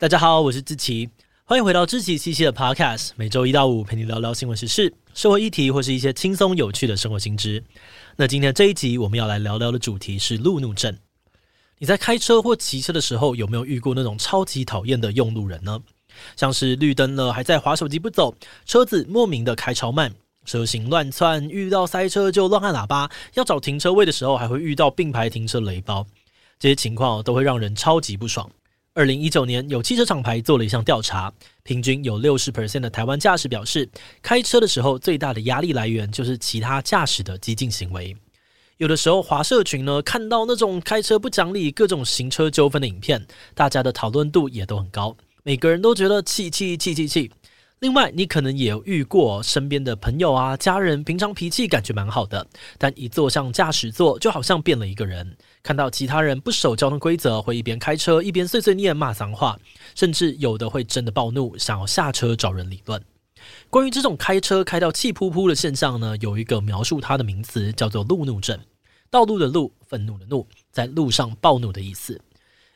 大家好，我是志奇，欢迎回到志奇七七的 Podcast，每周一到五陪你聊聊新闻时事、社会议题或是一些轻松有趣的生活新知。那今天这一集我们要来聊聊的主题是路怒症。你在开车或骑车的时候，有没有遇过那种超级讨厌的用路人呢？像是绿灯了还在划手机不走，车子莫名的开超慢，车型乱窜，遇到塞车就乱按喇叭，要找停车位的时候还会遇到并排停车雷包，这些情况都会让人超级不爽。二零一九年，有汽车厂牌做了一项调查，平均有六十 percent 的台湾驾驶表示，开车的时候最大的压力来源就是其他驾驶的激进行为。有的时候，华社群呢，看到那种开车不讲理、各种行车纠纷的影片，大家的讨论度也都很高，每个人都觉得气气气气气。另外，你可能也遇过身边的朋友啊、家人，平常脾气感觉蛮好的，但一坐上驾驶座，就好像变了一个人。看到其他人不守交通规则，会一边开车一边碎碎念、骂脏话，甚至有的会真的暴怒，想要下车找人理论。关于这种开车开到气噗噗的现象呢，有一个描述它的名词叫做路怒症，道路的路，愤怒的怒，在路上暴怒的意思。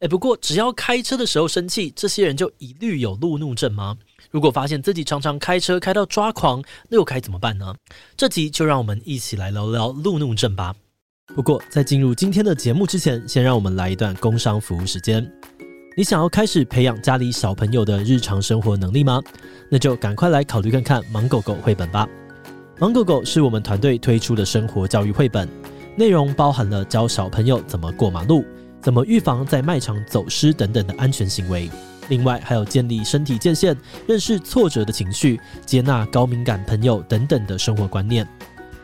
诶，不过只要开车的时候生气，这些人就一律有路怒症吗？如果发现自己常常开车开到抓狂，那又该怎么办呢？这集就让我们一起来聊聊路怒症吧。不过在进入今天的节目之前，先让我们来一段工商服务时间。你想要开始培养家里小朋友的日常生活能力吗？那就赶快来考虑看看《芒狗狗》绘本吧。《芒狗狗》是我们团队推出的生活教育绘本，内容包含了教小朋友怎么过马路。怎么预防在卖场走失等等的安全行为？另外还有建立身体界限、认识挫折的情绪、接纳高敏感朋友等等的生活观念。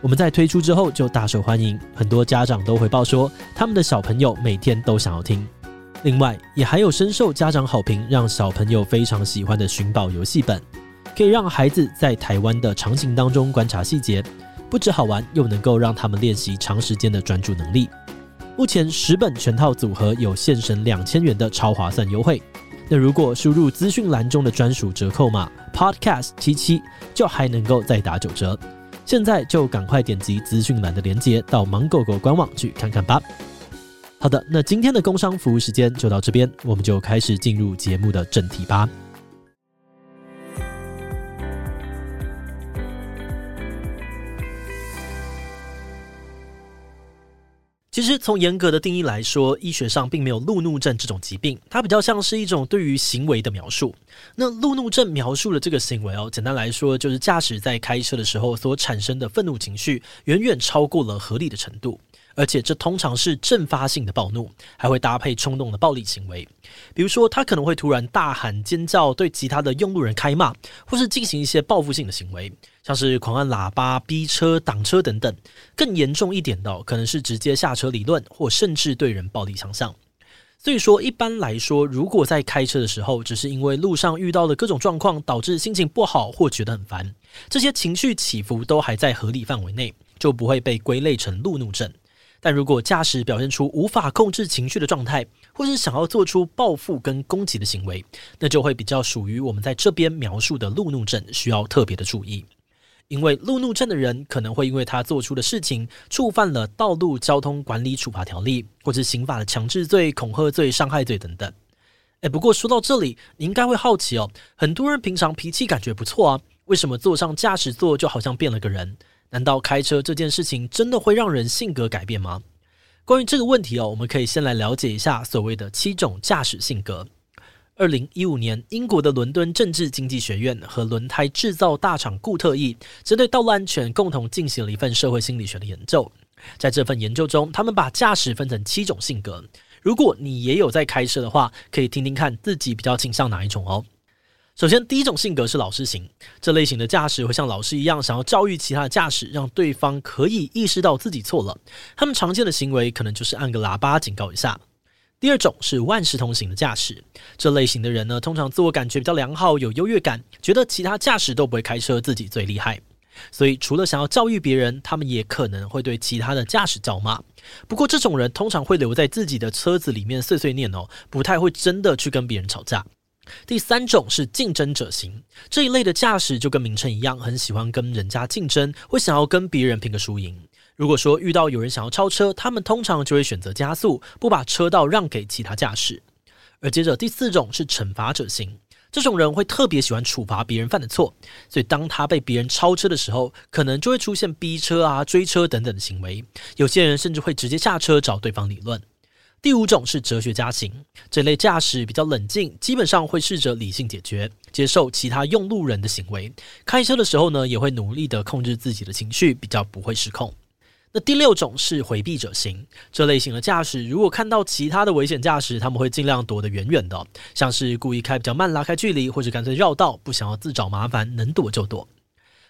我们在推出之后就大受欢迎，很多家长都回报说，他们的小朋友每天都想要听。另外也还有深受家长好评，让小朋友非常喜欢的寻宝游戏本，可以让孩子在台湾的场景当中观察细节，不只好玩，又能够让他们练习长时间的专注能力。目前十本全套组合有现省两千元的超划算优惠，那如果输入资讯栏中的专属折扣码 Podcast 七七，就还能够再打九折。现在就赶快点击资讯栏的链接到芒狗狗官网去看看吧。好的，那今天的工商服务时间就到这边，我们就开始进入节目的正题吧。其实，从严格的定义来说，医学上并没有路怒症这种疾病，它比较像是一种对于行为的描述。那路怒症描述的这个行为哦，简单来说就是驾驶在开车的时候所产生的愤怒情绪，远远超过了合理的程度。而且这通常是阵发性的暴怒，还会搭配冲动的暴力行为。比如说，他可能会突然大喊尖叫，对其他的用路人开骂，或是进行一些报复性的行为，像是狂按喇叭、逼车、挡车等等。更严重一点的，可能是直接下车理论，或甚至对人暴力相向。所以说，一般来说，如果在开车的时候，只是因为路上遇到了各种状况，导致心情不好或觉得很烦，这些情绪起伏都还在合理范围内，就不会被归类成路怒症。但如果驾驶表现出无法控制情绪的状态，或是想要做出报复跟攻击的行为，那就会比较属于我们在这边描述的路怒症，需要特别的注意。因为路怒症的人可能会因为他做出的事情触犯了《道路交通管理处罚条例》或是刑法的强制罪、恐吓罪、伤害罪等等。诶，不过说到这里，你应该会好奇哦，很多人平常脾气感觉不错啊，为什么坐上驾驶座就好像变了个人？难道开车这件事情真的会让人性格改变吗？关于这个问题哦，我们可以先来了解一下所谓的七种驾驶性格。二零一五年，英国的伦敦政治经济学院和轮胎制造大厂固特异针对道路安全共同进行了一份社会心理学的研究。在这份研究中，他们把驾驶分成七种性格。如果你也有在开车的话，可以听听看自己比较倾向哪一种哦。首先，第一种性格是老师型，这类型的驾驶会像老师一样，想要教育其他的驾驶，让对方可以意识到自己错了。他们常见的行为可能就是按个喇叭警告一下。第二种是万事通型的驾驶，这类型的人呢，通常自我感觉比较良好，有优越感，觉得其他驾驶都不会开车，自己最厉害。所以，除了想要教育别人，他们也可能会对其他的驾驶叫骂。不过，这种人通常会留在自己的车子里面碎碎念哦，不太会真的去跟别人吵架。第三种是竞争者型，这一类的驾驶就跟名称一样，很喜欢跟人家竞争，会想要跟别人拼个输赢。如果说遇到有人想要超车，他们通常就会选择加速，不把车道让给其他驾驶。而接着第四种是惩罚者型，这种人会特别喜欢处罚别人犯的错，所以当他被别人超车的时候，可能就会出现逼车啊、追车等等的行为。有些人甚至会直接下车找对方理论。第五种是哲学家型，这类驾驶比较冷静，基本上会试着理性解决，接受其他用路人的行为。开车的时候呢，也会努力的控制自己的情绪，比较不会失控。那第六种是回避者型，这类型的驾驶如果看到其他的危险驾驶，他们会尽量躲得远远的，像是故意开比较慢，拉开距离，或者干脆绕道，不想要自找麻烦，能躲就躲。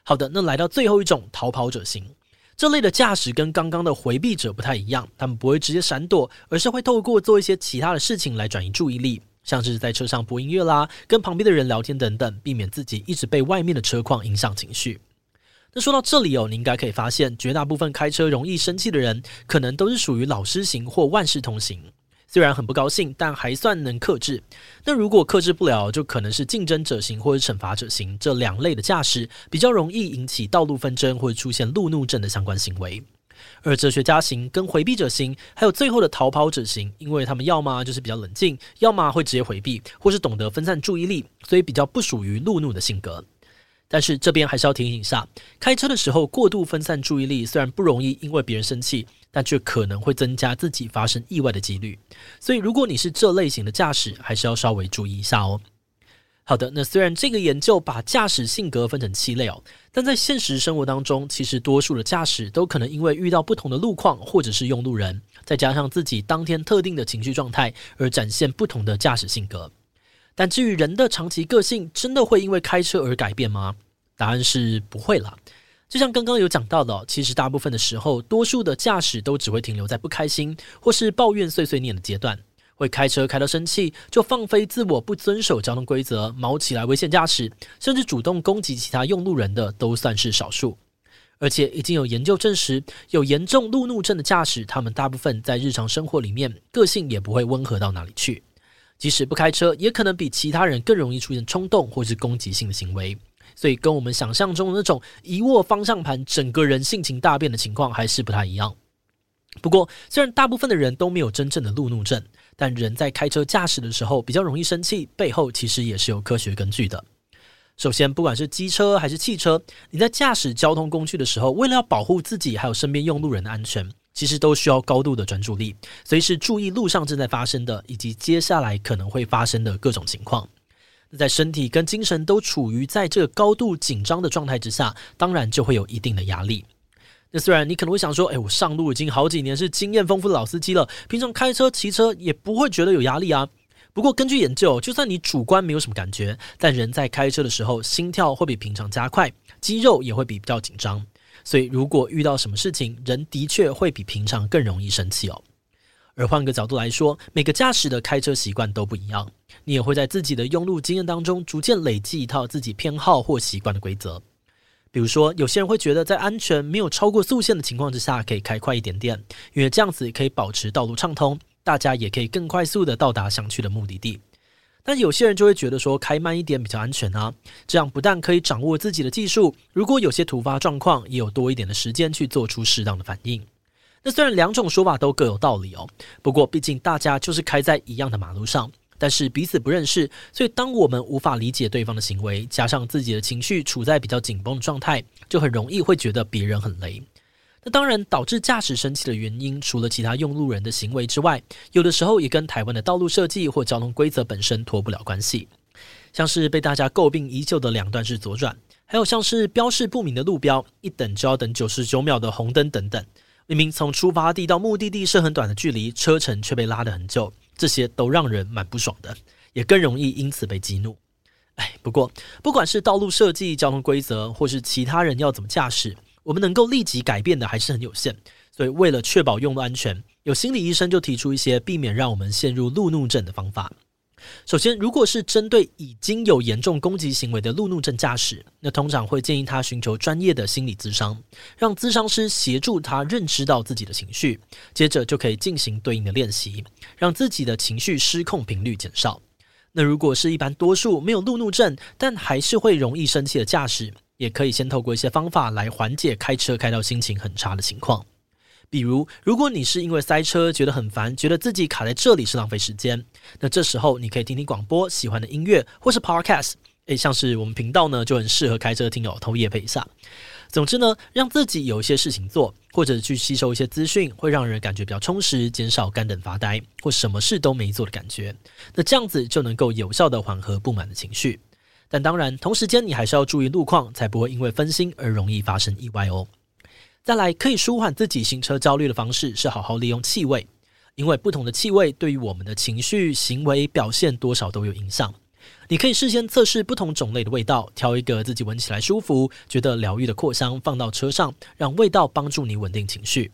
好的，那来到最后一种逃跑者型。这类的驾驶跟刚刚的回避者不太一样，他们不会直接闪躲，而是会透过做一些其他的事情来转移注意力，像是在车上播音乐啦，跟旁边的人聊天等等，避免自己一直被外面的车况影响情绪。那说到这里哦，你应该可以发现，绝大部分开车容易生气的人，可能都是属于老师型或万事通行。虽然很不高兴，但还算能克制。那如果克制不了，就可能是竞争者型或者惩罚者型这两类的驾驶，比较容易引起道路纷争或者出现路怒症的相关行为。而哲学家型跟回避者型，还有最后的逃跑者型，因为他们要么就是比较冷静，要么会直接回避，或是懂得分散注意力，所以比较不属于路怒的性格。但是这边还是要提醒一下，开车的时候过度分散注意力，虽然不容易因为别人生气，但却可能会增加自己发生意外的几率。所以如果你是这类型的驾驶，还是要稍微注意一下哦。好的，那虽然这个研究把驾驶性格分成七类哦，但在现实生活当中，其实多数的驾驶都可能因为遇到不同的路况，或者是用路人，再加上自己当天特定的情绪状态，而展现不同的驾驶性格。但至于人的长期个性，真的会因为开车而改变吗？答案是不会啦。就像刚刚有讲到的，其实大部分的时候，多数的驾驶都只会停留在不开心或是抱怨碎碎念的阶段。会开车开到生气就放飞自我，不遵守交通规则，毛起来危险驾驶，甚至主动攻击其他用路人的，都算是少数。而且已经有研究证实，有严重路怒症的驾驶，他们大部分在日常生活里面，个性也不会温和到哪里去。即使不开车，也可能比其他人更容易出现冲动或是攻击性的行为，所以跟我们想象中的那种一握方向盘，整个人性情大变的情况还是不太一样。不过，虽然大部分的人都没有真正的路怒症，但人在开车驾驶的时候比较容易生气，背后其实也是有科学根据的。首先，不管是机车还是汽车，你在驾驶交通工具的时候，为了要保护自己还有身边用路人的安全。其实都需要高度的专注力，随时注意路上正在发生的以及接下来可能会发生的各种情况。那在身体跟精神都处于在这个高度紧张的状态之下，当然就会有一定的压力。那虽然你可能会想说，哎，我上路已经好几年，是经验丰富的老司机了，平常开车骑车也不会觉得有压力啊。不过根据研究，就算你主观没有什么感觉，但人在开车的时候，心跳会比平常加快，肌肉也会比较紧张。所以，如果遇到什么事情，人的确会比平常更容易生气哦。而换个角度来说，每个驾驶的开车习惯都不一样，你也会在自己的用路经验当中逐渐累积一套自己偏好或习惯的规则。比如说，有些人会觉得在安全没有超过速限的情况之下，可以开快一点点，因为这样子可以保持道路畅通，大家也可以更快速的到达想去的目的地。但有些人就会觉得说，开慢一点比较安全啊，这样不但可以掌握自己的技术，如果有些突发状况，也有多一点的时间去做出适当的反应。那虽然两种说法都各有道理哦，不过毕竟大家就是开在一样的马路上，但是彼此不认识，所以当我们无法理解对方的行为，加上自己的情绪处在比较紧绷的状态，就很容易会觉得别人很雷。那当然，导致驾驶生气的原因，除了其他用路人的行为之外，有的时候也跟台湾的道路设计或交通规则本身脱不了关系。像是被大家诟病已久的两段式左转，还有像是标示不明的路标，一等就要等九十九秒的红灯等等。明明从出发地到目的地是很短的距离，车程却被拉得很久，这些都让人蛮不爽的，也更容易因此被激怒。哎，不过不管是道路设计、交通规则，或是其他人要怎么驾驶。我们能够立即改变的还是很有限，所以为了确保用路安全，有心理医生就提出一些避免让我们陷入路怒症的方法。首先，如果是针对已经有严重攻击行为的路怒症驾驶，那通常会建议他寻求专业的心理咨商，让咨商师协助他认知到自己的情绪，接着就可以进行对应的练习，让自己的情绪失控频率减少。那如果是一般多数没有路怒症，但还是会容易生气的驾驶，也可以先透过一些方法来缓解开车开到心情很差的情况，比如，如果你是因为塞车觉得很烦，觉得自己卡在这里是浪费时间，那这时候你可以听听广播、喜欢的音乐，或是 Podcast。诶，像是我们频道呢，就很适合开车听哦，偷业配一下。总之呢，让自己有一些事情做，或者去吸收一些资讯，会让人感觉比较充实，减少干等发呆或什么事都没做的感觉。那这样子就能够有效的缓和不满的情绪。但当然，同时间你还是要注意路况，才不会因为分心而容易发生意外哦。再来，可以舒缓自己行车焦虑的方式是好好利用气味，因为不同的气味对于我们的情绪、行为表现多少都有影响。你可以事先测试不同种类的味道，挑一个自己闻起来舒服、觉得疗愈的扩香放到车上，让味道帮助你稳定情绪。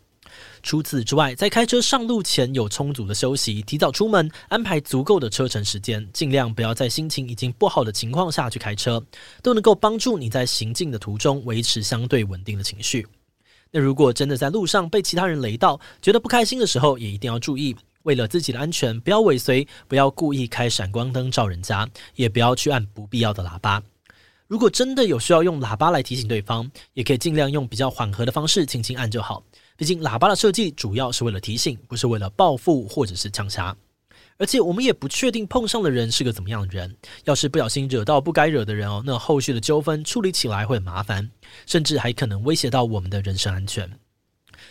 除此之外，在开车上路前有充足的休息，提早出门，安排足够的车程时间，尽量不要在心情已经不好的情况下去开车，都能够帮助你在行进的途中维持相对稳定的情绪。那如果真的在路上被其他人雷到，觉得不开心的时候，也一定要注意。为了自己的安全，不要尾随，不要故意开闪光灯照人家，也不要去按不必要的喇叭。如果真的有需要用喇叭来提醒对方，也可以尽量用比较缓和的方式轻轻按就好。毕竟喇叭的设计主要是为了提醒，不是为了报复或者是枪杀。而且我们也不确定碰上的人是个怎么样的人，要是不小心惹到不该惹的人哦，那后续的纠纷处理起来会很麻烦，甚至还可能威胁到我们的人身安全。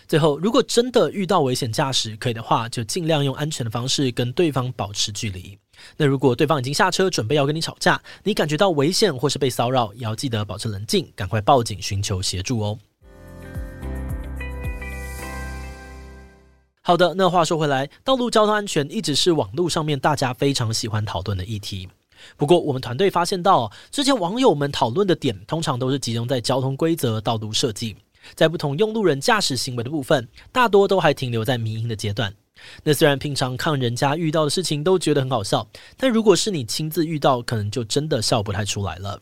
最后，如果真的遇到危险驾驶，可以的话，就尽量用安全的方式跟对方保持距离。那如果对方已经下车，准备要跟你吵架，你感觉到危险或是被骚扰，也要记得保持冷静，赶快报警寻求协助哦。好的，那话说回来，道路交通安全一直是网络上面大家非常喜欢讨论的议题。不过，我们团队发现到，之前网友们讨论的点，通常都是集中在交通规则、道路设计。在不同用路人驾驶行为的部分，大多都还停留在迷因的阶段。那虽然平常看人家遇到的事情都觉得很好笑，但如果是你亲自遇到，可能就真的笑不太出来了。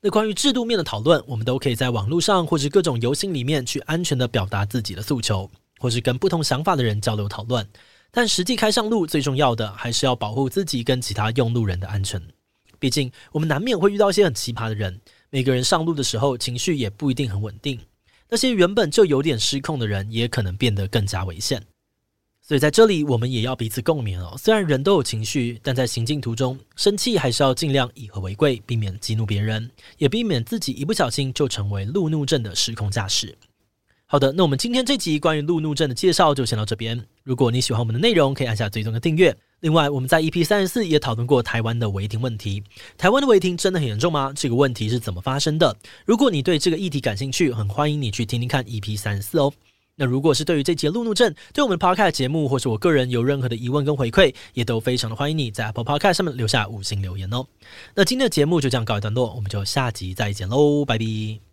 那关于制度面的讨论，我们都可以在网络上或是各种游行里面去安全地表达自己的诉求，或是跟不同想法的人交流讨论。但实际开上路，最重要的还是要保护自己跟其他用路人的安全。毕竟我们难免会遇到一些很奇葩的人，每个人上路的时候情绪也不一定很稳定。那些原本就有点失控的人，也可能变得更加危险。所以在这里，我们也要彼此共勉哦。虽然人都有情绪，但在行进途中，生气还是要尽量以和为贵，避免激怒别人，也避免自己一不小心就成为路怒症的失控驾驶。好的，那我们今天这集关于路怒症的介绍就先到这边。如果你喜欢我们的内容，可以按下追踪的订阅。另外，我们在 EP 三十四也讨论过台湾的违停问题。台湾的违停真的很严重吗？这个问题是怎么发生的？如果你对这个议题感兴趣，很欢迎你去听听看 EP 三十四哦。那如果是对于这节路怒症，对我们 Podcast 节目或是我个人有任何的疑问跟回馈，也都非常的欢迎你在 Apple Podcast 上面留下五星留言哦。那今天的节目就这样告一段落，我们就下集再见喽，拜拜。